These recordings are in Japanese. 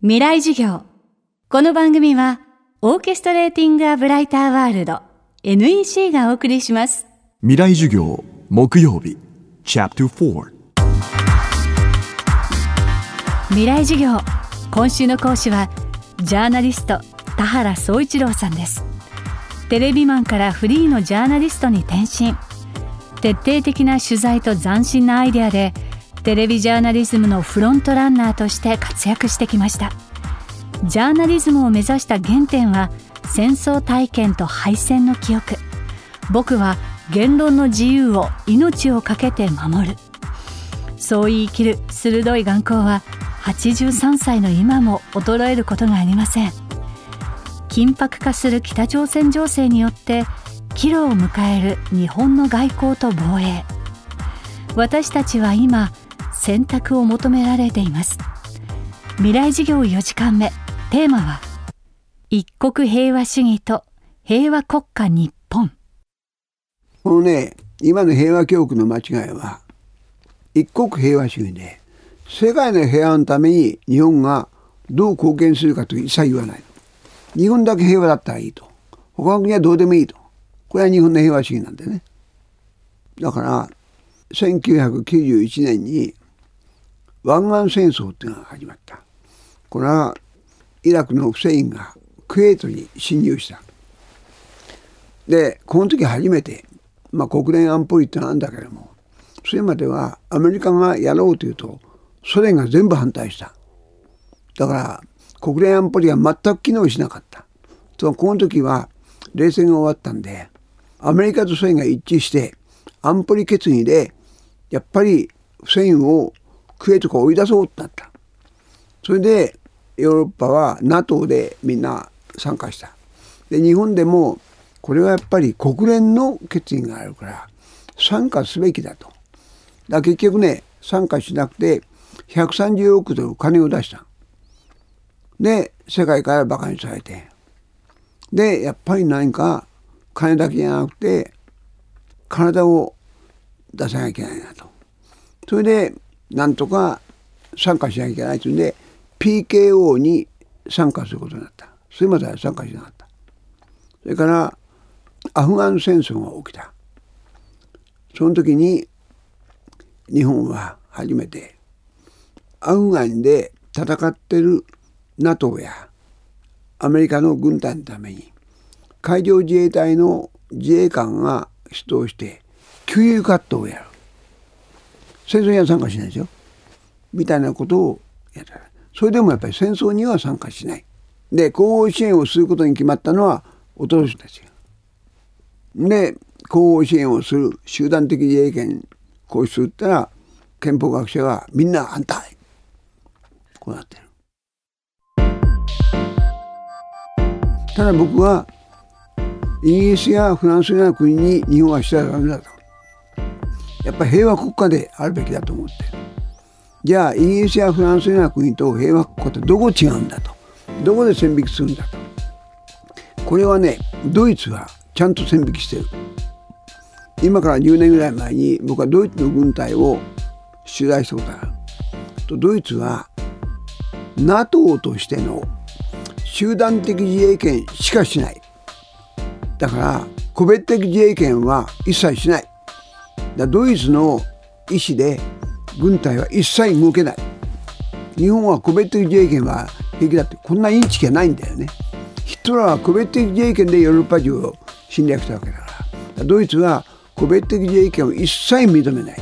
未来授業。この番組は、オーケストレーティング・ア・ブライター・ワールド NEC がお送りします。未来授業木曜日 Chapter 4未来授業。今週の講師は、ジャーナリスト、田原総一郎さんです。テレビマンからフリーのジャーナリストに転身。徹底的な取材と斬新なアイデアで、テレビジャーナリズムのフロントランナーとして活躍してきました。ジャーナリズムを目指した原点は戦争体験と敗戦の記憶。僕は言論の自由を命を懸けて守る。そう言い切る鋭い眼光は83歳の今も衰えることがありません。緊迫化する北朝鮮情勢によって岐路を迎える日本の外交と防衛。私たちは今選択を求められています。未来事業4時間目。テーマは一国平和主義と平和国家日本。このね今の平和教育の間違いは一国平和主義で世界の平和のために日本がどう貢献するかと一切言わない。日本だけ平和だったらいいと。他の国はどうでもいいと。これは日本の平和主義なんでね。だから1991年に湾岸戦争っていうのが始まった。これはイラクのフセインがクウェートに侵入した。でこの時初めて、まあ、国連安保理ってのはあるんだけどもそれまではアメリカがやろうというとソ連が全部反対した。だから国連安保理は全く機能しなかった。とこの時は冷戦が終わったんでアメリカとソ連が一致して安保理決議でやっぱりフセインをクウェートか追い出そうってなった。それでヨーロッパは NATO でみんな参加した。で日本でもこれはやっぱり国連の決議があるから参加すべきだと。だ結局ね参加しなくて130億ドル金を出した。で世界からバカにされて。でやっぱり何か金だけじゃなくて体を出さなきゃいけないなと。それでなんとか参加しなきゃいけないというんで PKO に参加することになった。それまでは参加しなかった。それからアフガン戦争が起きた。その時に日本は初めてアフガンで戦ってる NATO やアメリカの軍隊のために海上自衛隊の自衛官が出動して給油カットをやる。戦争には参加しないですよ。みたいなことをやったそれでもやっぱり戦争には参加しない。で後方支援をすることに決まったのはおととしたち。で後方支援をする集団的自衛権行使するったら憲法学者がみんな反対。こうなってる。ただ僕はイギリスやフランスのような国に日本はしてはダメだと。やっぱり平和国家であるべきだと思って。じゃあイギリスやフランスのような国と平和国家ってどこ違うんだと。どこで線引きするんだと。これはねドイツはちゃんと線引きしてる。今から10年ぐらい前に僕はドイツの軍隊を取材したことがある。とドイツは NATO としての集団的自衛権しかしない。だから個別的自衛権は一切しない。だドイツの意思で軍隊は一切動けない。日本は個別的自衛権は平気だって。こんなインチキはないんだよね。ヒトラーは個別的自衛権でヨーロッパ中を侵略したわけだから。ドイツは個別的自衛権を一切認めない。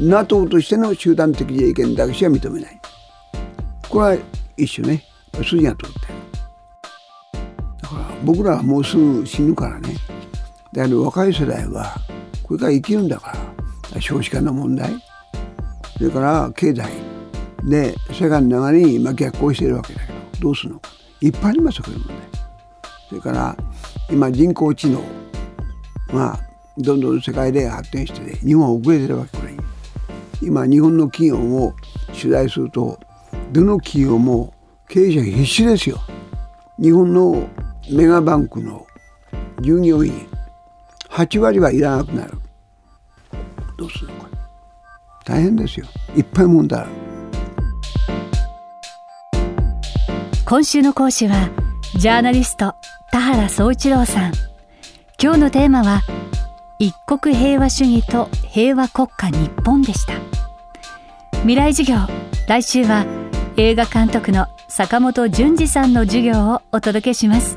NATO としての集団的自衛権だけしか認めない。これは一種ね。筋が通ってる。だから僕らはもうすぐ死ぬからね。だけど若い世代はこれから生きるんだから。少子化の問題。それから経済。で世界の流れに今逆行しているわけだけど。どうするの？かいっぱいありますよこういう問題。それから今人工知能がどんどん世界で発展してね日本は遅れてるわけこれ。今日本の企業を取材するとどの企業も経営者必死ですよ。日本のメガバンクの従業員。8割はいらなくなる。どうするのか。大変ですよ。いっぱい問題ある今週の講師はジャーナリスト田原総一郎さん。今日のテーマは一国平和主義と平和国家日本でした。未来授業来週は映画監督の坂本淳二さんの授業をお届けします。